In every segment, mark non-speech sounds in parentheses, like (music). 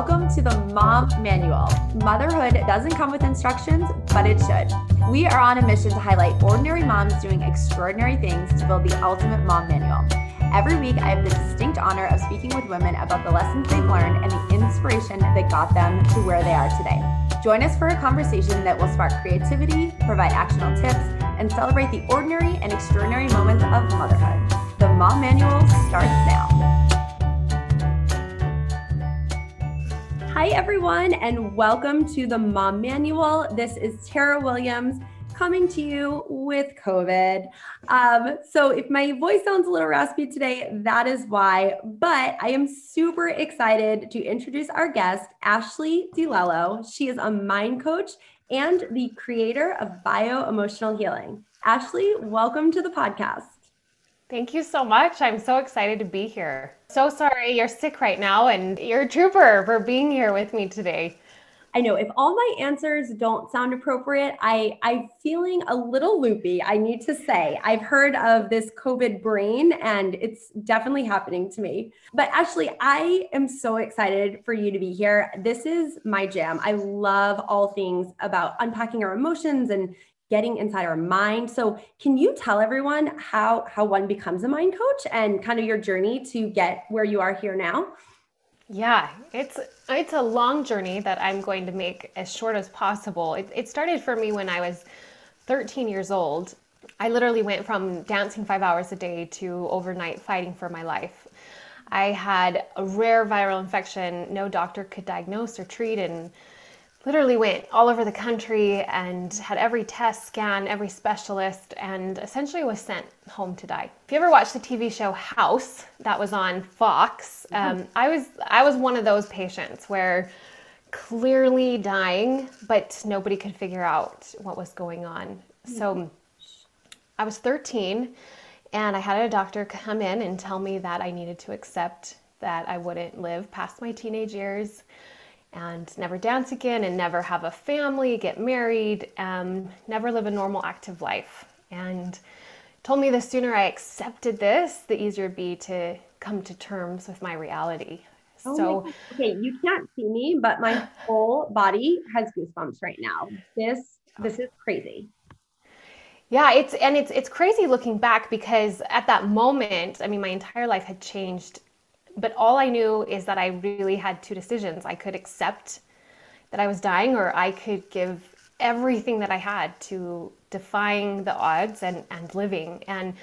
welcome to the Mom Manual. Motherhood doesn't come with instructions, but it should. We are on a mission to highlight ordinary moms doing extraordinary things to build the ultimate mom manual. Every week, I have the distinct honor of speaking with women about the lessons they've learned and the inspiration that got them to where they are today. Join us for a conversation that will spark creativity, provide actionable tips, and celebrate the ordinary and extraordinary moments of motherhood. The Mom Manual starts now. Hi, everyone, and welcome to the Mom Manual. This is Tara Williams coming to you with COVID. Um, so, if my voice sounds a little raspy today, that is why. But I am super excited to introduce our guest, Ashleigh Di Lello. She is a mind coach and the creator of Bio Emotional Healing. Ashleigh, welcome to the podcast. Thank you so much. I'm so excited to be here. So sorry you're sick right now, and you're a trooper for being here with me today. I know if all my answers don't sound appropriate, I I'm feeling a little loopy. I need to say I've heard of this COVID brain, and it's definitely happening to me. But Ashleigh, I am so excited for you to be here. This is my jam. I love all things about unpacking our emotions and getting inside our mind. So, can you tell everyone how how one becomes a mind coach and kind of your journey to get where you are here now? Yeah, it's it's a long journey that I'm going to make as short as possible. It, it started for me when I was 13 years old. I literally went from dancing five hours a day to overnight fighting for my life. I had a rare viral infection no doctor could diagnose or treat, and literally went all over the country and had every test scan, every specialist, and essentially was sent home to die. If you ever watched the TV show House that was on Fox, um, I was I was one of those patients where clearly dying, but nobody could figure out what was going on. So I was 13 and I had a doctor come in and tell me that I needed to accept that I wouldn't live past my teenage years and never dance again and never have a family, get married, um, never live a normal active life. And told me the sooner I accepted this, the easier it'd be to come to terms with my reality. Oh so, my okay, you can't see me, but my (laughs) whole body has goosebumps right now. This this is crazy. Yeah, it's and it's it's crazy looking back because at that moment, I mean, my entire life had changed but all I knew is that I really had two decisions. I could accept that I was dying, or I could give everything that I had to defying the odds and, and living. And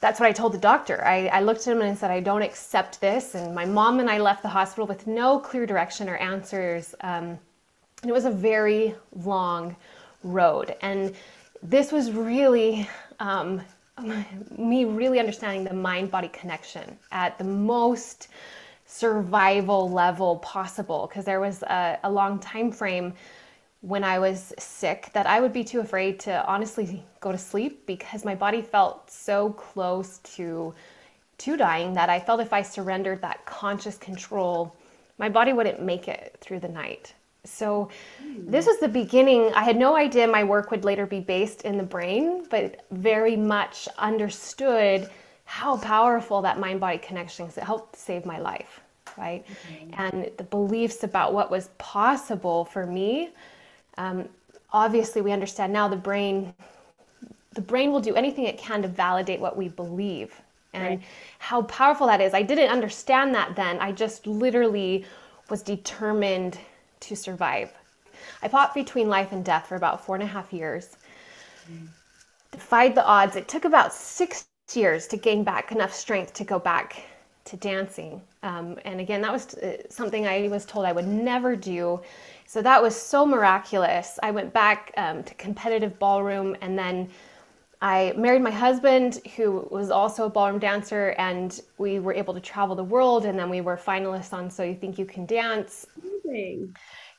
that's what I told the doctor. I, I looked at him and said, I don't accept this. And my mom and I left the hospital with no clear direction or answers. Um, and it was a very long road. And this was really um, (sighs) me really understanding the mind body connection at the most survival level possible because there was a, a, long time frame when I was sick that I would be too afraid to honestly go to sleep because my body felt so close to to dying that I felt if I surrendered that conscious control my body wouldn't make it through the night so this was the beginning. I had no idea my work would later be based in the brain, but very much understood how powerful that mind body connection is. It helped save my life, right? And the beliefs about what was possible for me. Um, obviously, we understand now the brain. The brain will do anything it can to validate what we believe, and right. how powerful that is. I didn't understand that then. I just literally was determined to survive. I fought between life and death for about four and a half years. Defied the odds. It took about six years to gain back enough strength to go back to dancing. Um, and again, that was uh, something I was told I would never do. So that was so miraculous. I went back um, to competitive ballroom and then I married my husband, who was also a ballroom dancer, and we were able to travel the world. And then we were finalists on So You Think You Can Dance. Amazing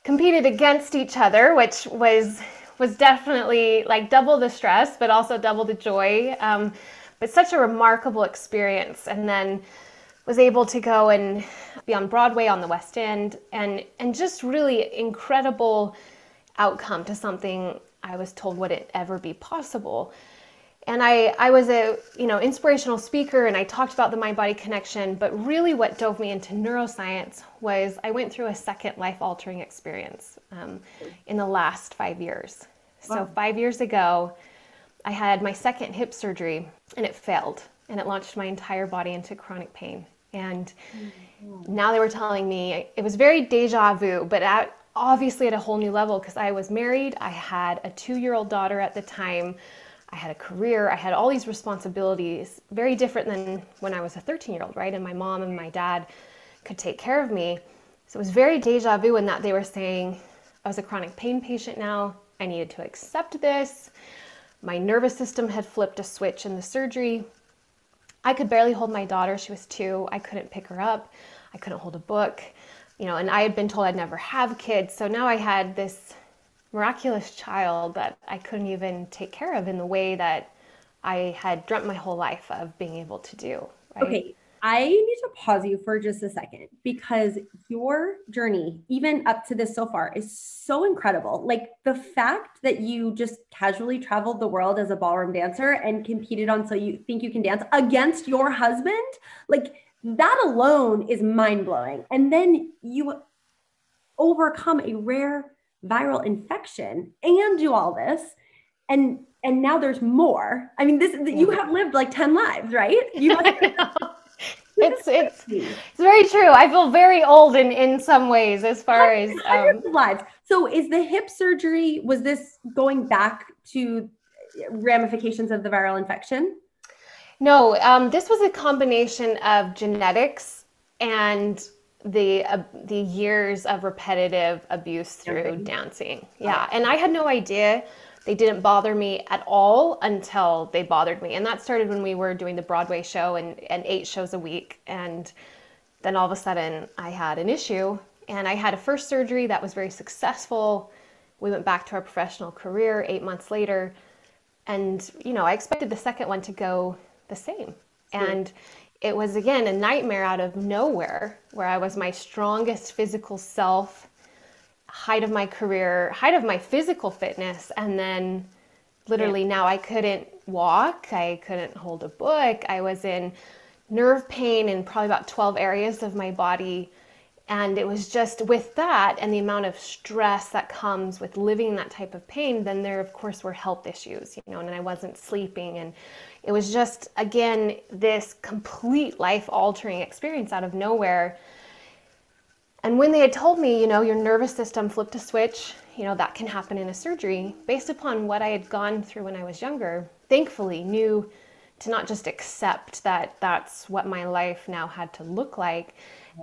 competed against each other, which was was definitely like double the stress, but also double the joy. Um, but such a remarkable experience, and then was able to go and be on Broadway on the West End, and and just really incredible outcome to something I was told wouldn't ever be possible. And I, I was a you know inspirational speaker and I talked about the mind body connection, but really what dove me into neuroscience was I went through a second life altering experience um, in the last five years. Wow. So five years ago, I had my second hip surgery and it failed and it launched my entire body into chronic pain. And mm-hmm. now they were telling me it was very deja vu, but at, obviously at a whole new level because I was married. I had a two year old daughter at the time. I had a career, I had all these responsibilities, very different than when I was a 13 year old, right? And my mom and my dad could take care of me. So it was very deja vu in that they were saying, I was a chronic pain patient now. I needed to accept this. My nervous system had flipped a switch in the surgery. I could barely hold my daughter. She was two. I couldn't pick her up. I couldn't hold a book. You know, and I had been told I'd never have kids. So now I had this miraculous child that I couldn't even take care of in the way that I had dreamt my whole life of being able to do. Right? Okay. I need to pause you for just a second because your journey, even up to this so far, is so incredible. Like the fact that you just casually traveled the world as a ballroom dancer and competed on So You Think You Can Dance against your husband, like that alone is mind blowing. And then you overcome a rare viral infection and do all this. And and now there's more. I mean this you have lived like 10 lives right? (laughs) You (laughs) it's it's it's very true. I feel very old in in some ways as far as um, lives. So is the hip surgery was this going back to ramifications of the viral infection? No um, this was a combination of genetics and the uh, the years of repetitive abuse through dancing. Yeah, and I had no idea. They didn't bother me at all until they bothered me, and that started when we were doing the Broadway show and and eight shows a week, and then all of a sudden I had an issue, and I had a first surgery that was very successful. We went back to our professional career eight months later, and you know I expected the second one to go the same, and it was again a nightmare out of nowhere where I was my strongest physical self, height of my career, height of my physical fitness, and then literally yeah. now I couldn't walk, I couldn't hold a book, I was in nerve pain in probably about 12 areas of my body. And it was just with that and the amount of stress that comes with living that type of pain, then there, of course, were health issues, you know, and I wasn't sleeping and it was just, again, this complete life altering experience out of nowhere. And when they had told me, you know, your nervous system flipped a switch, you know, that can happen in a surgery, based upon what I had gone through when I was younger, thankfully knew to not just accept that that's what my life now had to look like.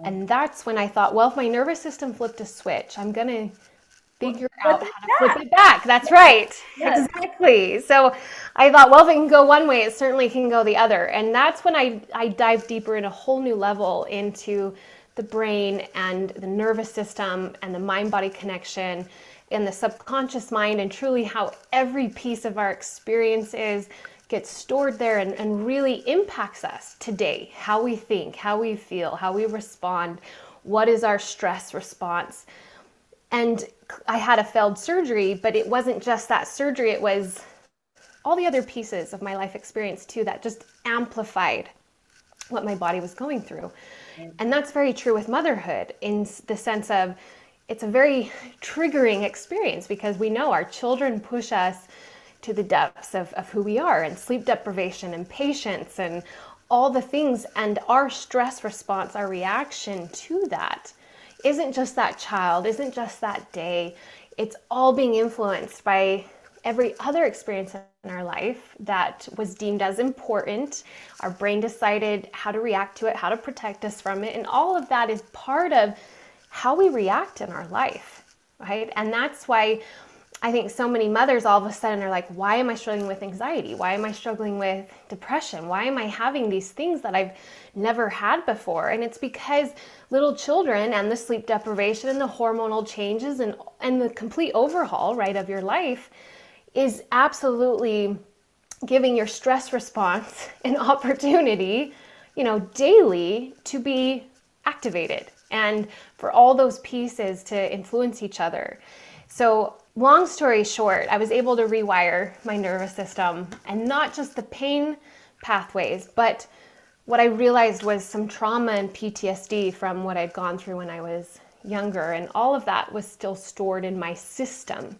And that's when I thought, well, if my nervous system flipped a switch, I'm going to figure out how to flip it back. That's right. Yes. Exactly. So I thought, well, if it can go one way, it certainly can go the other. And that's when I, I dive deeper in a whole new level into the brain and the nervous system and the mind body connection and the subconscious mind and truly how every piece of our experiences gets stored there and, and really impacts us today how we think, how we feel, how we respond, what is our stress response. And I had a failed surgery, but it wasn't just that surgery, it was all the other pieces of my life experience too that just amplified what my body was going through. Mm. And that's very true with motherhood in the sense of it's a very triggering experience because we know our children push us to the depths of, of who we are and sleep deprivation and patience and all the things. And our stress response, our reaction to that isn't just that child, isn't just that day. It's all being influenced by every other experience in our life that was deemed as important. Our brain decided how to react to it, how to protect us from it, and all of that is part of how we react in our life, right? And that's why I think so many mothers all of a sudden are like, why am I struggling with anxiety? Why am I struggling with depression? Why am I having these things that I've never had before? And it's because little children and the sleep deprivation and the hormonal changes and, and the complete overhaul, right, of your life is absolutely giving your stress response (laughs) an opportunity, you know, daily to be activated and for all those pieces to influence each other. So long story short, I was able to rewire my nervous system and not just the pain pathways, but what I realized was some trauma and PTSD from what I'd gone through when I was younger. And all of that was still stored in my system.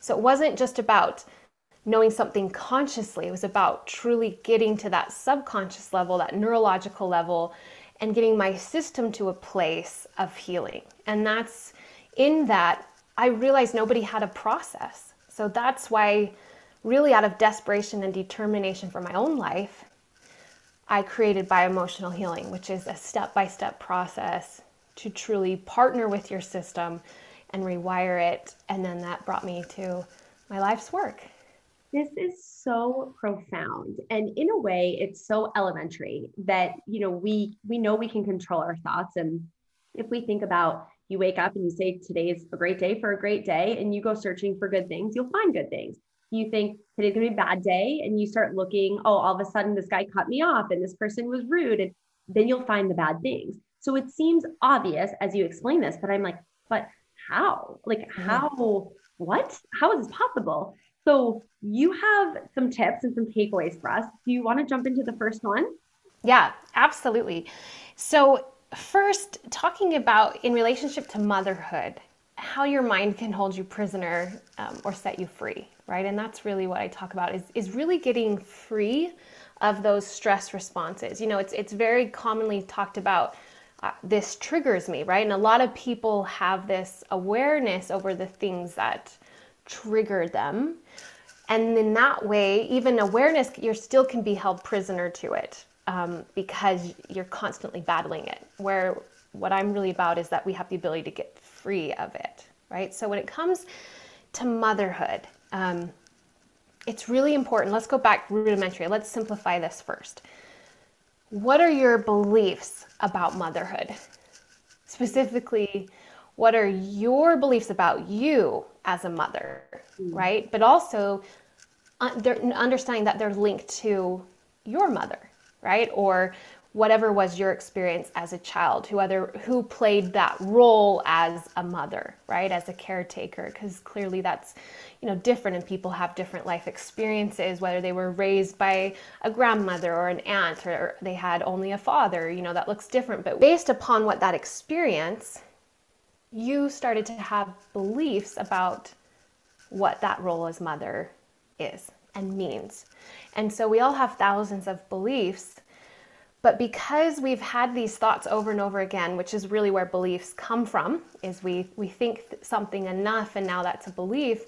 So it wasn't just about knowing something consciously, it was about truly getting to that subconscious level, that neurological level, and getting my system to a place of healing. And that's in that I realized nobody had a process. So that's why, really, out of desperation and determination for my own life, I created bioemotional healing, which is a step by step process to truly partner with your system and rewire it. And then that brought me to my life's work. This is so profound. And in a way, it's so elementary that, you know, we we know we can control our thoughts. And if we think about you wake up and you say today is a great day for a great day, and you go searching for good things, you'll find good things you think today's gonna be a bad day and you start looking, oh, all of a sudden this guy cut me off and this person was rude, and then you'll find the bad things. So it seems obvious as you explain this, but I'm like, but how? Like, how? What? How is this possible? So you have some tips and some takeaways for us. Do you want to jump into the first one? Yeah, absolutely. So first, talking about in relationship to motherhood, how your mind can hold you prisoner um, or set you free right? And that's really what i talk about is, is really getting free of those stress responses. You know it's, it's very commonly talked about uh, this triggers me right? And a lot of people have this awareness over the things that trigger them. And in that way even awareness you still can be held prisoner to it um, because you're constantly battling it where what i'm really about is that we have the ability to get free of it, right? So when it comes to motherhood, um, it's really important. Let's go back rudimentary. Let's simplify this first. What are your beliefs about motherhood? Specifically, what are your beliefs about you as a mother, mm. right? But also understanding that they're linked to your mother, right? Or whatever was your experience as a child who other who played that role as a mother right? As a caretaker because clearly that's you know different and people have different life experiences whether they were raised by a grandmother or an aunt or they had only a father you know that looks different. But based upon what that experience you started to have beliefs about what that role as mother is and means and so we all have thousands of beliefs but because we've had these thoughts over and over again, which is really where beliefs come from, is we, we think something enough and now that's a belief,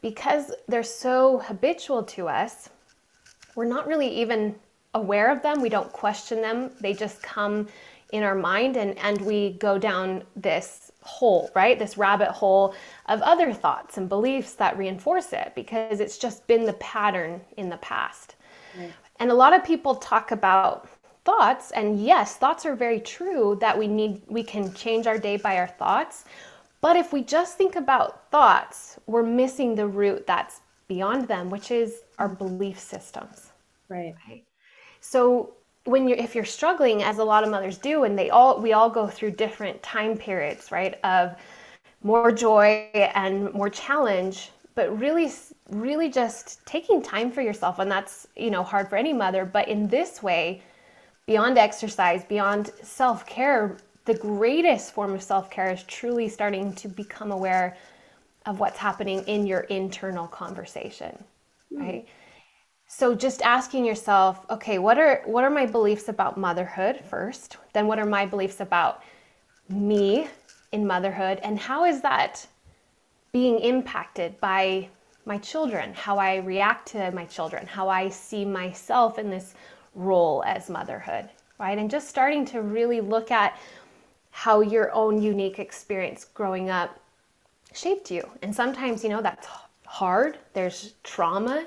because they're so habitual to us, we're not really even aware of them. We don't question them. They just come in our mind and, and we go down this hole, right? This rabbit hole of other thoughts and beliefs that reinforce it because it's just been the pattern in the past. Right. And a lot of people talk about thoughts and yes thoughts are very true that we need we can change our day by our thoughts but if we just think about thoughts we're missing the root that's beyond them which is our belief systems right, right. so when you're if you're struggling as a lot of mothers do and they all we all go through different time periods right of more joy and more challenge but really really just taking time for yourself and that's you know hard for any mother but in this way beyond exercise, beyond self care, the greatest form of self care is truly starting to become aware of what's happening in your internal conversation, mm. right? So just asking yourself, okay, what are what are my beliefs about motherhood first? Then what are my beliefs about me in motherhood and how is that being impacted by my children, how I react to my children, how I see myself in this role as motherhood, right? And just starting to really look at how your own unique experience growing up shaped you. And sometimes, you know, that's hard, there's trauma,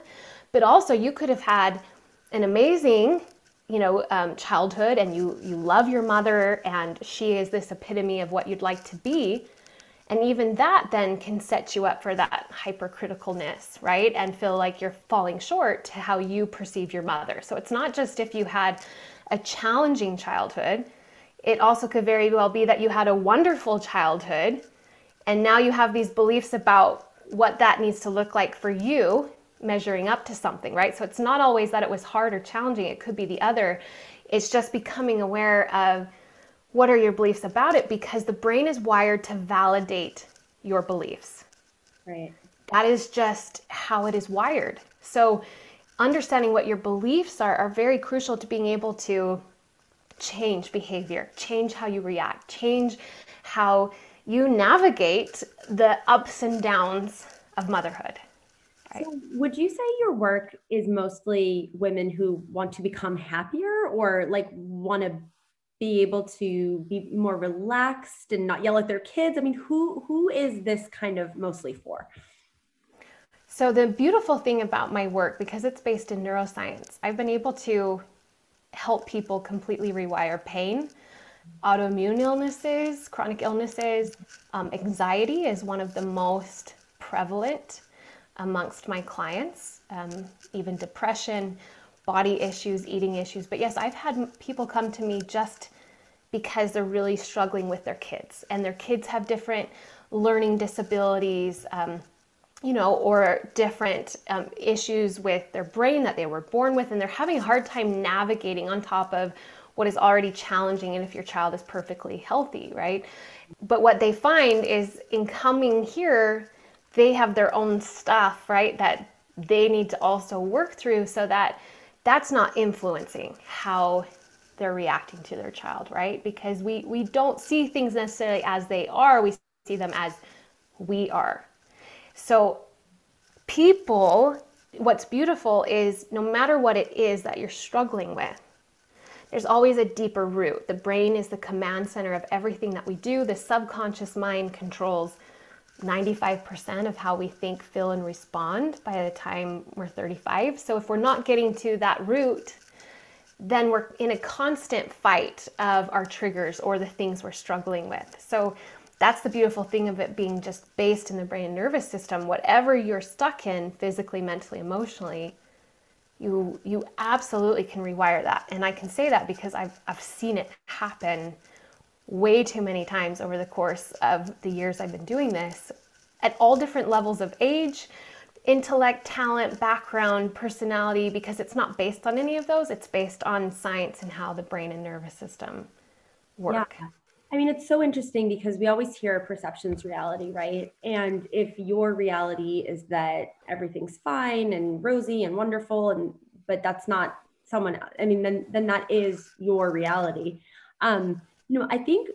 but also you could have had an amazing you know um, childhood and you you love your mother and she is this epitome of what you'd like to be and even that then can set you up for that hypercriticalness, right? And feel like you're falling short to how you perceive your mother. So it's not just if you had a challenging childhood, it also could very well be that you had a wonderful childhood and now you have these beliefs about what that needs to look like for you measuring up to something, right? So it's not always that it was hard or challenging, it could be the other. It's just becoming aware of what are your beliefs about it because the brain is wired to validate your beliefs. Right. That is just how it is wired. So understanding what your beliefs are are very crucial to being able to change behavior, change how you react, change how you navigate the ups and downs of motherhood. So, would you say your work is mostly women who want to become happier or like want to be able to be more relaxed and not yell at their kids? I mean, who who is this kind of mostly for? So the beautiful thing about my work because it's based in neuroscience, I've been able to help people completely rewire pain, autoimmune illnesses, chronic illnesses, um, anxiety is one of the most prevalent amongst my clients, um, even depression, body issues, eating issues. But yes, I've had people come to me just because they're really struggling with their kids, and their kids have different learning disabilities. Um, you know, or different um, issues with their brain that they were born with, and they're having a hard time navigating on top of what is already challenging and if your child is perfectly healthy, right? But what they find is in coming here, they have their own stuff, right, that they need to also work through so that that's not influencing how they're reacting to their child, right? Because we we don't see things necessarily as they are, we see them as we are. So people what's beautiful is no matter what it is that you're struggling with, there's always a deeper root. The brain is the command center of everything that we do. The subconscious mind controls 95% of how we think, feel, and respond by the time we're 35. So if we're not getting to that root, then we're in a constant fight of our triggers or the things we're struggling with. So that's the beautiful thing of it being just based in the brain and nervous system. Whatever you're stuck in physically, mentally, emotionally, you you absolutely can rewire that and i can say that because i've i've seen it happen way too many times over the course of the years i've been doing this at all different levels of age intellect talent background personality because it's not based on any of those it's based on science and how the brain and nervous system work yeah. I mean, it's so interesting because we always hear perception's reality, right? And if your reality is that everything's fine and rosy and wonderful, and but that's not someone, I mean, then then that is your reality. Um, you know, I think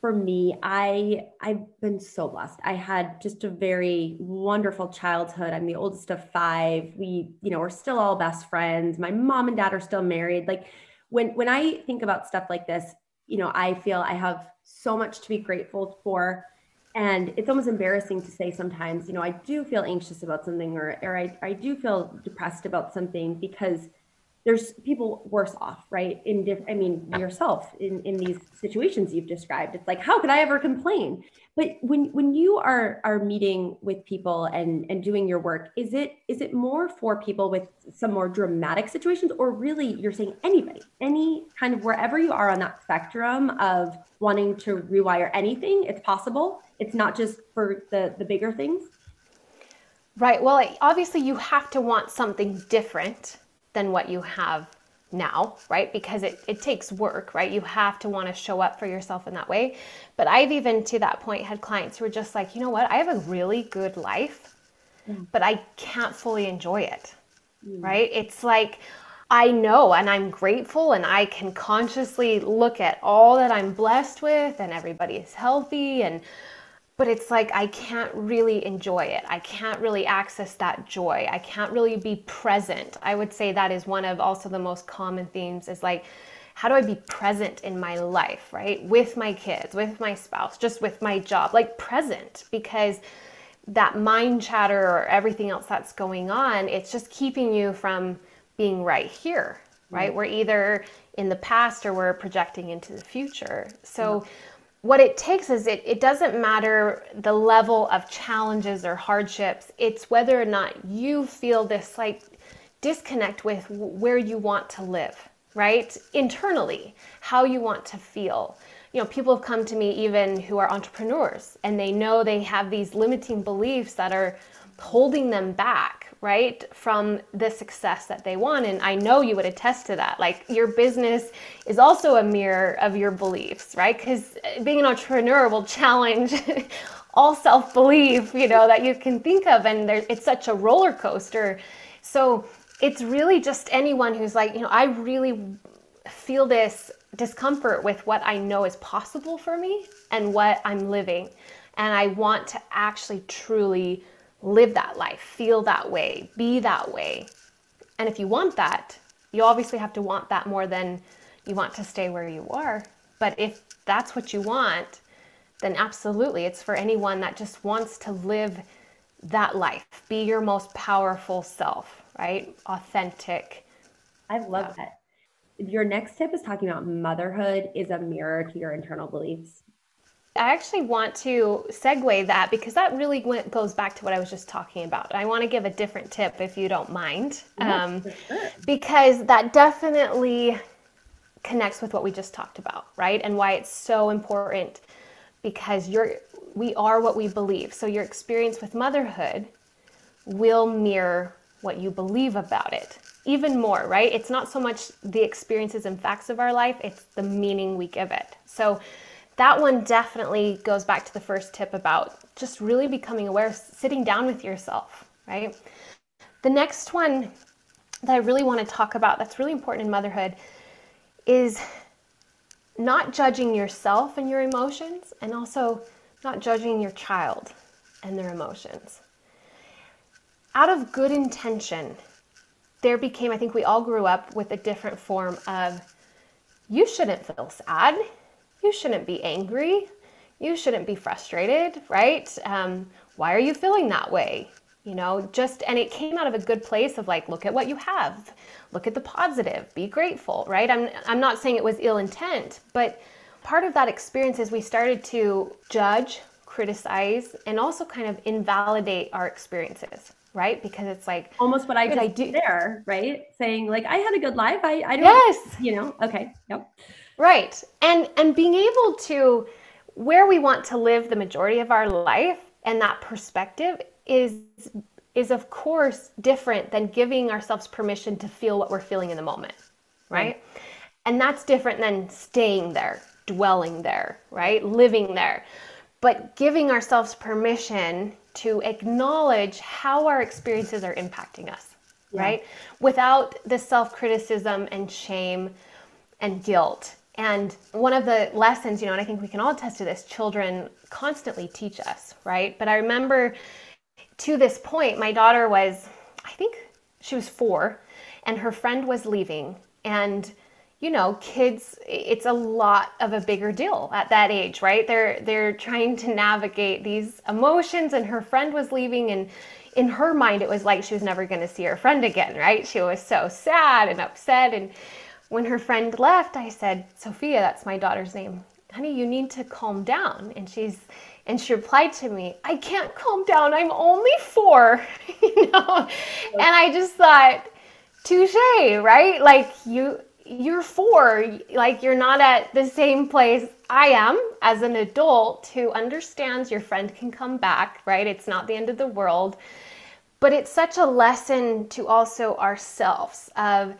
for me, I I've been so blessed. I had just a very wonderful childhood. I'm the oldest of five. We, you know, we're still all best friends. My mom and dad are still married. Like when when I think about stuff like this, you know, I feel I have so much to be grateful for. And it's almost embarrassing to say sometimes, you know, I do feel anxious about something or, or I, I do feel depressed about something because there's people worse off, right? In different, I mean, yourself in, in these situations you've described. It's like, how could I ever complain? But when when you are are meeting with people and and doing your work, is it is it more for people with some more dramatic situations, or really you're saying anybody, any kind of wherever you are on that spectrum of wanting to rewire anything, it's possible. It's not just for the the bigger things. Right. Well, obviously you have to want something different than what you have now, right? Because it, it takes work, right? You have to want to show up for yourself in that way. But I've even to that point had clients who were just like, you know what? I have a really good life, mm. but I can't fully enjoy it, mm. right? It's like, I know and I'm grateful and I can consciously look at all that I'm blessed with and everybody is healthy and but it's like I can't really enjoy it. I can't really access that joy. I can't really be present. I would say that is one of also the most common themes is like how do I be present in my life, right? With my kids, with my spouse, just with my job, like present because that mind chatter or everything else that's going on, it's just keeping you from being right here, right? Mm-hmm. We're either in the past or we're projecting into the future. So mm-hmm what it takes is it, it doesn't matter the level of challenges or hardships. It's whether or not you feel this like disconnect with where you want to live right? Internally how you want to feel. You know, people have come to me even who are entrepreneurs and they know they have these limiting beliefs that are holding them back, right, from the success that they want. And I know you would attest to that. Like your business is also a mirror of your beliefs, right? Because uh, being an entrepreneur will challenge (laughs) all self belief, you know, that you can think of. And there, it's such a roller coaster. So it's really just anyone who's like, you know, I really feel this discomfort with what I know is possible for me and what I'm living. And I want to actually truly live that life, feel that way, be that way. And if you want that, you obviously have to want that more than you want to stay where you are. But if that's what you want, then absolutely, it's for anyone that just wants to live that life, be your most powerful self, right? Authentic. I love yeah. that your next tip is talking about motherhood is a mirror to your internal beliefs. I actually want to segue that because that really went, goes back to what I was just talking about. I want to give a different tip if you don't mind, um, because that definitely connects with what we just talked about, right? And why it's so important because you're we are what we believe. So your experience with motherhood will mirror what you believe about it even more, right? It's not so much the experiences and facts of our life, it's the meaning we give it. So that one definitely goes back to the first tip about just really becoming aware, sitting down with yourself, right? The next one that I really want to talk about that's really important in motherhood is not judging yourself and your emotions and also not judging your child and their emotions. Out of good intention, there became, I think we all grew up with a different form of you shouldn't feel sad, you shouldn't be angry, you shouldn't be frustrated, right? Um, why are you feeling that way? You know, just, and it came out of a good place of like, look at what you have, look at the positive, be grateful, right? I'm, I'm not saying it was ill intent, but part of that experience is we started to judge, criticize, and also kind of invalidate our experiences right? Because it's like almost what I just I do there, right? Saying like I had a good life. I I don't yes, you know. Okay, yep. Right, and and being able to where we want to live the majority of our life and that perspective is is of course different than giving ourselves permission to feel what we're feeling in the moment, right? right. And that's different than staying there, dwelling there, right? Living there. But giving ourselves permission to acknowledge how our experiences are impacting us, yeah. right? Without the self criticism and shame and guilt. And one of the lessons, you know, and I think we can all attest to this, children constantly teach us, right? But I remember to this point, my daughter was, I think she was four, and her friend was leaving. And you know kids it's a lot of a bigger deal at that age right they're they're trying to navigate these emotions and her friend was leaving and in her mind it was like she was never going to see her friend again right she was so sad and upset and when her friend left i said sophia that's my daughter's name. Honey you need to calm down. And she's and she replied to me i can't calm down. I'm only four. (laughs) You know? And i just thought touche right? Like you you're four, like you're not at the same place I am as an adult who understands your friend can come back, right? It's not the end of the world. But it's such a lesson to also ourselves of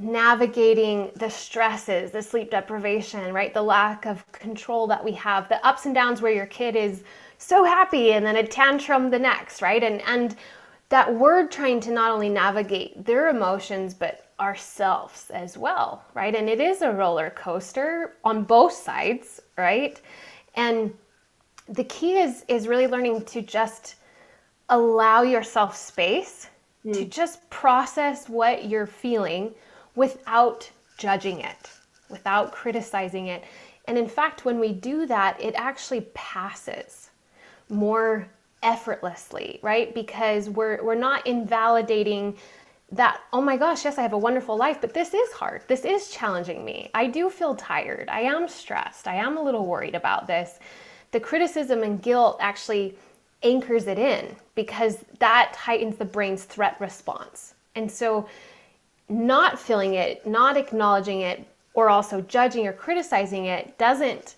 navigating the stresses, the sleep deprivation, right? The lack of control that we have, the ups and downs where your kid is so happy and then a tantrum the next, right? And and that word trying to not only navigate their emotions but ourselves as well, right? And it is a roller coaster on both sides, right? And the key is is really learning to just allow yourself space mm. to just process what you're feeling without judging it, without criticizing it. And in fact, when we do that, it actually passes more effortlessly, right? Because we're we're not invalidating that oh my gosh yes i have a wonderful life but this is hard. This is challenging me. I do feel tired. I am stressed. I am a little worried about this. The criticism and guilt actually anchors it in because that heightens the brain's threat response. And so not feeling it not acknowledging it or also judging or criticizing it doesn't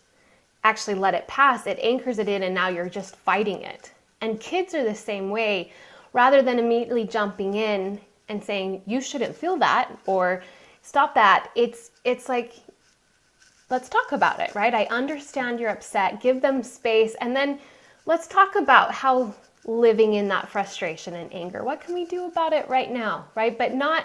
actually let it pass, it anchors it in and now you're just fighting it. And kids are the same way. Rather than immediately jumping in and saying, you shouldn't feel that or stop that, it's it's like let's talk about it, right? I understand you're upset. Give them space and then let's talk about how living in that frustration and anger. What can we do about it right now, right? But not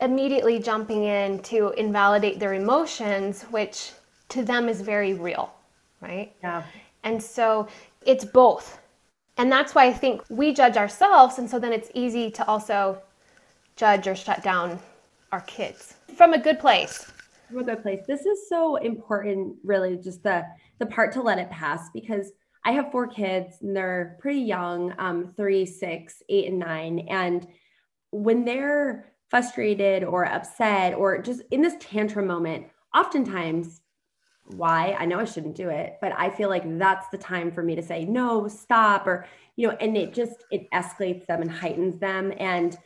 immediately jumping in to invalidate their emotions, which to them is very real, right? Yeah. And so it's both. And that's why I think we judge ourselves. And so then it's easy to also judge or shut down our kids from a good place. From a good place. This is so important, really, just the the part to let it pass because I have four kids and they're pretty young, um, three, six, eight, and nine. And when they're frustrated or upset or just in this tantrum moment, oftentimes why? I know i shouldn't do it but i feel like that's the time for me to say no stop or you know and it just it escalates them and heightens them. And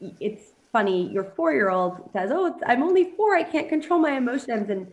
it's funny your four year old says oh i'm only four i can't control my emotions. And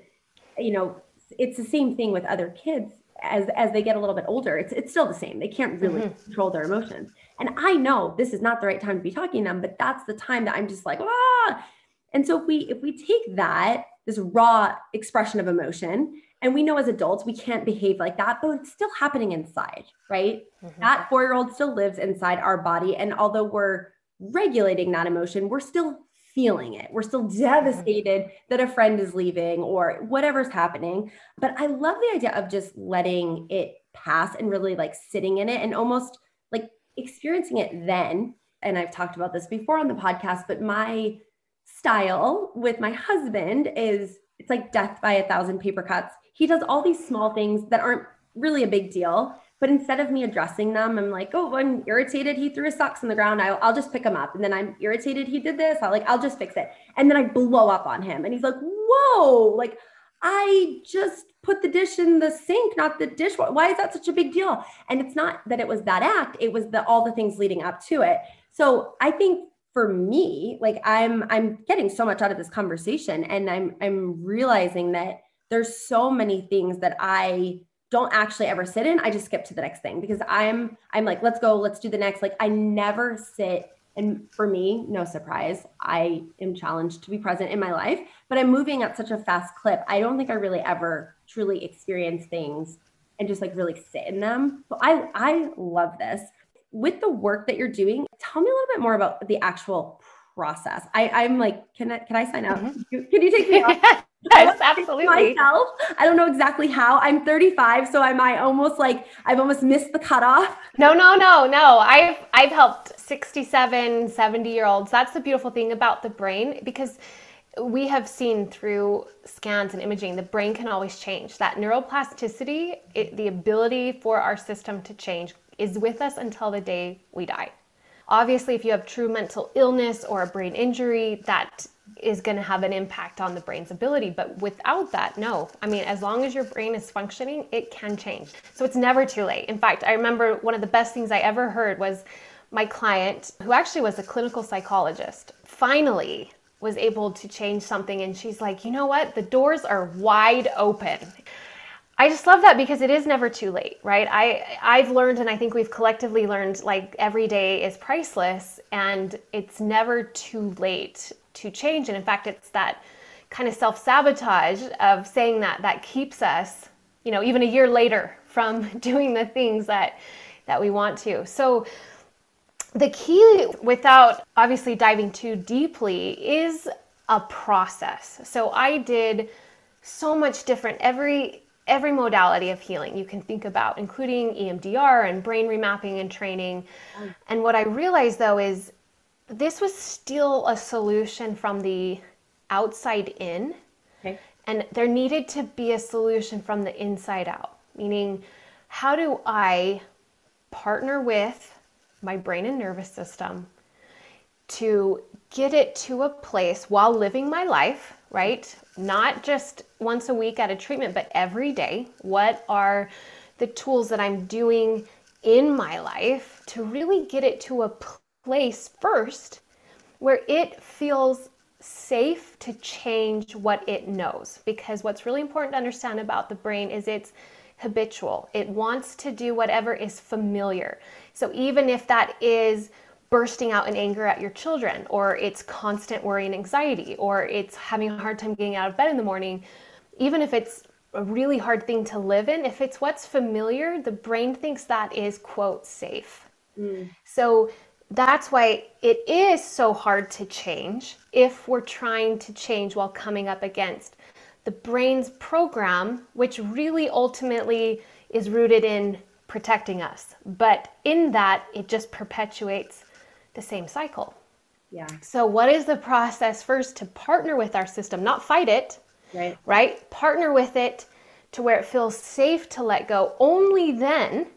you know it's the same thing with other kids as as they get a little bit older it's it's still the same they can't really mm-hmm. control their emotions and i know this is not the right time to be talking to them but that's the time that i'm just like ah and so if we if we take that this raw expression of emotion and we know as adults we can't behave like that but it's still happening inside right mm-hmm. that 4 year old still lives inside our body and although we're regulating that emotion we're still feeling it. We're still devastated that a friend is leaving or whatever's happening. But I love the idea of just letting it pass and really like sitting in it and almost like experiencing it then. And I've talked about this before on the podcast, but my style with my husband is it's like death by a thousand paper cuts. He does all these small things that aren't really a big deal but instead of me addressing them, I'm like, oh, I'm irritated. He threw his socks on the ground. I'll, I'll just pick them up. And then I'm irritated. He did this. I'll like, I'll just fix it. And then I blow up on him. And he's like, whoa, like I just put the dish in the sink, not the dish. Why is that such a big deal? And it's not that it was that act. It was the all the things leading up to it. So I think for me, like I'm I'm getting so much out of this conversation and I'm I'm realizing that there's so many things that I don't actually ever sit in. I just skip to the next thing because I'm I'm like, let's go, let's do the next. Like I never sit and for me, no surprise, I am challenged to be present in my life, but I'm moving at such a fast clip. I don't think I really ever truly experience things and just like really sit in them. So I I love this. With the work that you're doing, tell me a little bit more about the actual process. I, I'm like, can I can I sign up? Mm-hmm. Can you take me off? (laughs) (laughs) yes, absolutely. Myself, I don't know exactly how. I'm 35, so I'm I almost like I've almost missed the cutoff? No, no, no, no. I've I've helped 67, 70 year olds. That's the beautiful thing about the brain because we have seen through scans and imaging the brain can always change. That neuroplasticity, it, the ability for our system to change, is with us until the day we die. Obviously, if you have true mental illness or a brain injury, that is going to have an impact on the brain's ability. But without that, no. I mean, as long as your brain is functioning, it can change. So it's never too late. In fact, I remember one of the best things I ever heard was my client, who actually was a clinical psychologist, finally was able to change something. And she's like, you know what? The doors are wide open. I just love that because it is never too late, right? I I've learned and I think we've collectively learned like every day is priceless and it's never too late to change. And in fact, it's that kind of self sabotage of saying that that keeps us, you know, even a year later (laughs) from doing the things that that we want to. So the key without obviously diving too deeply is a process. So I did so much different every every modality of healing you can think about, including EMDR and brain remapping and training. Mm. And what I realized though is this was still a solution from the outside in. Okay. And there needed to be a solution from the inside out, meaning, how do I partner with my brain and nervous system to get it to a place while living my life, right? Not just once a week at a treatment, but every day. What are the tools that I'm doing in my life to really get it to a place first where it feels safe to change what it knows because what's really important to understand about the brain is it's habitual. It wants to do whatever is familiar. So even if that is bursting out in anger at your children, or it's constant worry and anxiety, or it's having a hard time getting out of bed in the morning, even if it's a really hard thing to live in, if it's what's familiar, the brain thinks that is, quote, safe. Mm. So that's why it is so hard to change if we're trying to change while coming up against the brain's program, which really ultimately is rooted in protecting us. But in that, it just perpetuates the same cycle. Yeah. So, what is the process first to partner with our system, not fight it, right? Right? Partner with it to where it feels safe to let go. Only then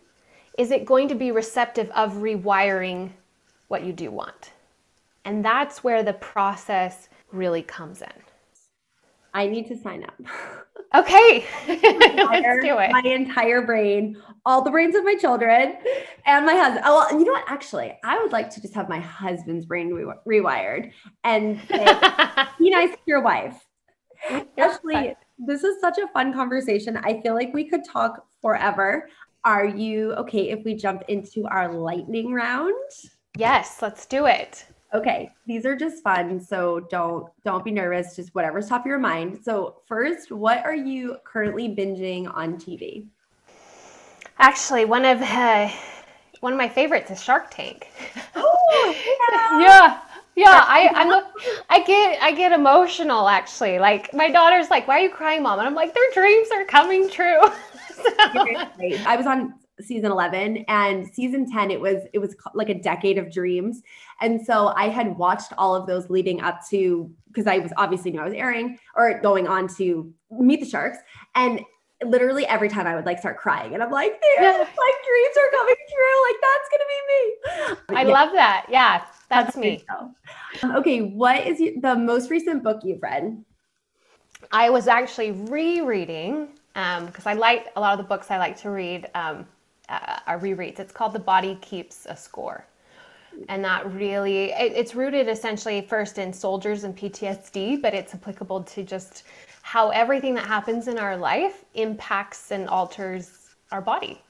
is it going to be receptive of rewiring what you do want. And that's where the process really comes in. I need to sign up. (laughs) Okay, (laughs) let's do it. My entire brain, all the brains of my children, and my husband. Oh, well, you know what? Actually, I would like to just have my husband's brain re- rewired and say, (laughs) be nice to your wife. Actually, this is such a fun conversation. I feel like we could talk forever. Are you okay if we jump into our lightning round? Yes, let's do it. Okay, these are just fun, so don't don't be nervous. Just whatever's top of your mind. So first, what are you currently binging on TV? Actually, one of uh, one of my favorites is Shark Tank. Oh, (laughs) yeah. yeah. Yeah, I I'm a, I get I get emotional actually. Like my daughter's like, "Why are you crying, mom?" And I'm like, "Their dreams are coming true." (laughs) so. I was on season 11 and season 10 it was it was like a decade of dreams and so i had watched all of those leading up to because i was obviously knew i was airing or going on to meet the sharks and literally every time i would like start crying and i'm like yeah. like dreams are coming true like that's gonna be me i yeah. love that yeah that's, that's me um, okay what is the most recent book you've read i was actually rereading because um, I like a lot of the books I like to read. Um, uh, rereads. It's called The Body Keeps a Score. And that really, it, it's rooted essentially first in soldiers and PTSD, but it's applicable to just how everything that happens in our life impacts and alters our body,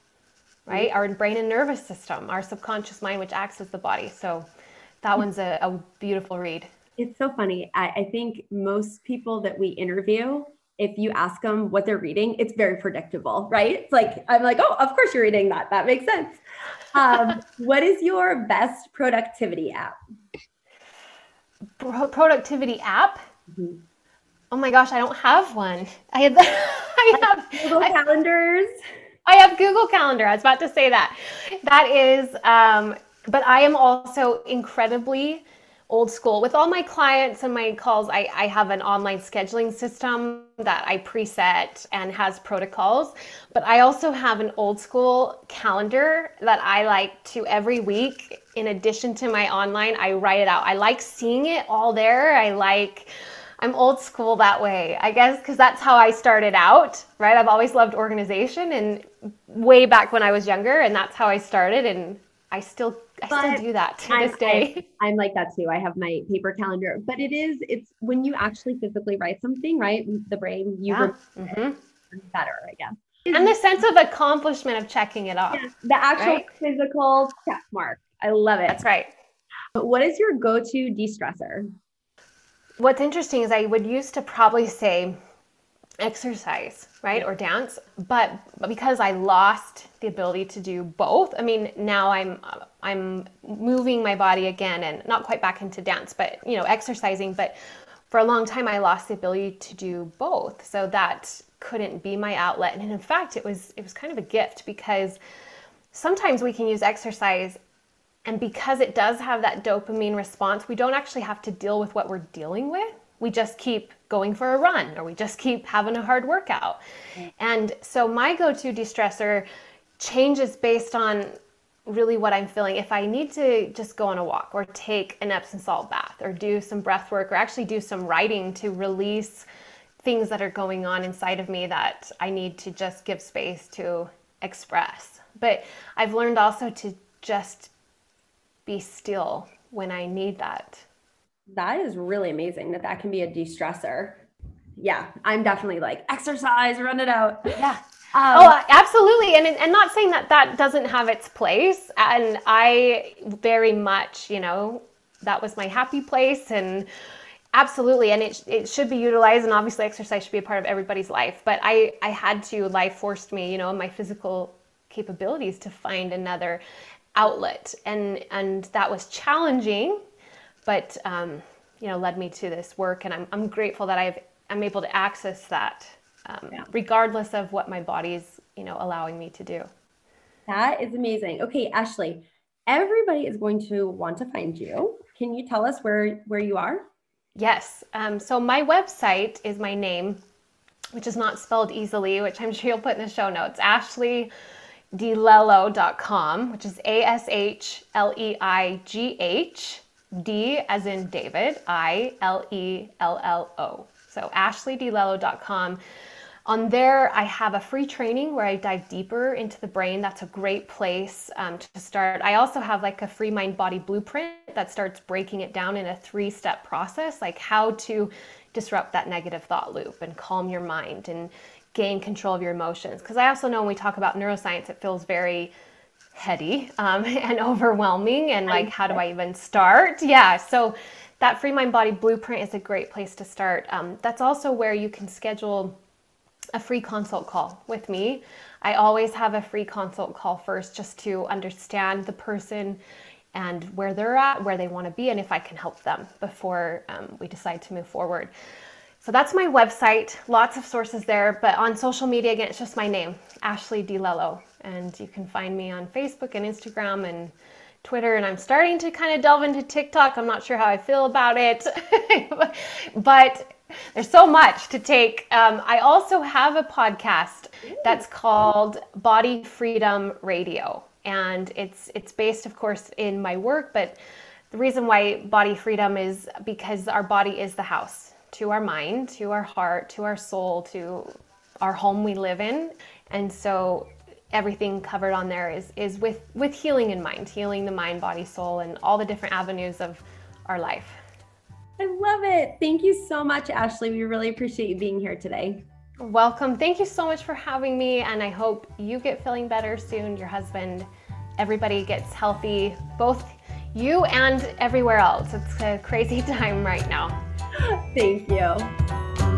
right? Mm-hmm. Our brain and nervous system, our subconscious mind, which acts as the body. So that one's a, a beautiful read. It's so funny. I, I think most people that we interview if you ask them what they're reading, it's very predictable, right? It's like, I'm like, oh, of course you're reading that. That makes sense. Um, (laughs) what is your best productivity app? Pro- productivity app? Mm-hmm. Oh my gosh, I don't have one. I have, (laughs) I have Google I, calendars. I have Google Calendar. I was about to say that. That is, um, but I am also incredibly old school. With all my clients and my calls, I, I have an online scheduling system that I preset and has protocols. But I also have an old school calendar that I like to every week. In addition to my online, I write it out. I like seeing it all there. I like. I'm old school that way, I guess, because that's how I started out, right? I've always loved organization and way back when I was younger, and that's how I started. And I still I but still do that to I'm, this day. (laughs) I, am like that too. I have my paper calendar, but it is it's when you actually physically write something, right? The brain you yeah. mm-hmm. better, I guess. And the sense of accomplishment of checking it off. Yeah, the actual right? physical check mark. I love it. That's right. What is your go-to de-stressor? What's interesting is I would used to probably say exercise, right, or dance, but because I lost the ability to do both. I mean, now I'm I'm moving my body again and not quite back into dance, but you know, exercising, but for a long time I lost the ability to do both. So that couldn't be my outlet. And in fact, it was it was kind of a gift because sometimes we can use exercise and because it does have that dopamine response, we don't actually have to deal with what we're dealing with we just keep going for a run or we just keep having a hard workout. Mm. And so my go to de stressor changes based on really what I'm feeling. If I need to just go on a walk or take an Epsom salt bath or do some breath work or actually do some writing to release things that are going on inside of me that I need to just give space to express. But I've learned also to just be still when I need that That is really amazing that that can be a de stressor. Yeah, I'm definitely like exercise, run it out. Yeah. Um, oh, absolutely. And, and not saying that that doesn't have its place. And I very much, you know, that was my happy place and absolutely. And it, it should be utilized. And obviously exercise should be a part of everybody's life. But I, I had to, life forced me, you know, my physical capabilities to find another outlet. And, and that was challenging, but, um, you know, led me to this work. And I'm, I'm grateful that I've, I'm able to access that um, yeah. regardless of what my body's you know allowing me to do that is amazing okay Ashleigh everybody is going to want to find you can you tell us where where you are yes um, so my website is my name which is not spelled easily which i'm (laughs) sure you'll put in the show notes ashleigh dilello.com which is a-s-h-l-e-i-g-h d as in david i-l-e-l-l-o so ashleighdilello.com on there, I have a free training where I dive deeper into the brain. That's a great place um, to start. I also have like a free mind body blueprint that starts breaking it down in a three step process, like how to disrupt that negative thought loop and calm your mind and gain control of your emotions. Because I also know when we talk about neuroscience, it feels very heady um, (laughs) and overwhelming and like how do i even start yeah so that free mind body blueprint is a great place to start um, that's also where you can schedule a free consult call with me. I always have a free consult call first just to understand the person and where they're at, where they want to be, and if I can help them before um, we decide to move forward. So that's my website, lots of sources there, but on social media, again, it's just my name, Ashleigh Di Lello. And you can find me on Facebook and Instagram and Twitter, and I'm starting to kind of delve into TikTok. I'm not sure how I feel about it, (laughs) but there's so much to take. Um, I also have a podcast that's called Body Freedom Radio, and it's it's based, of course, in my work. But the reason why body freedom is because our body is the house to our mind, to our heart, to our soul, to our home we live in, and so everything covered on there is is with with healing in mind, healing the mind, body, soul, and all the different avenues of our life. I love it. Thank you so much, Ashleigh. We really appreciate you being here today. Welcome. Thank you so much for having me. And I hope you get feeling better soon, your husband, everybody gets healthy, both you and everywhere else. It's a crazy (laughs) time right now. Thank you.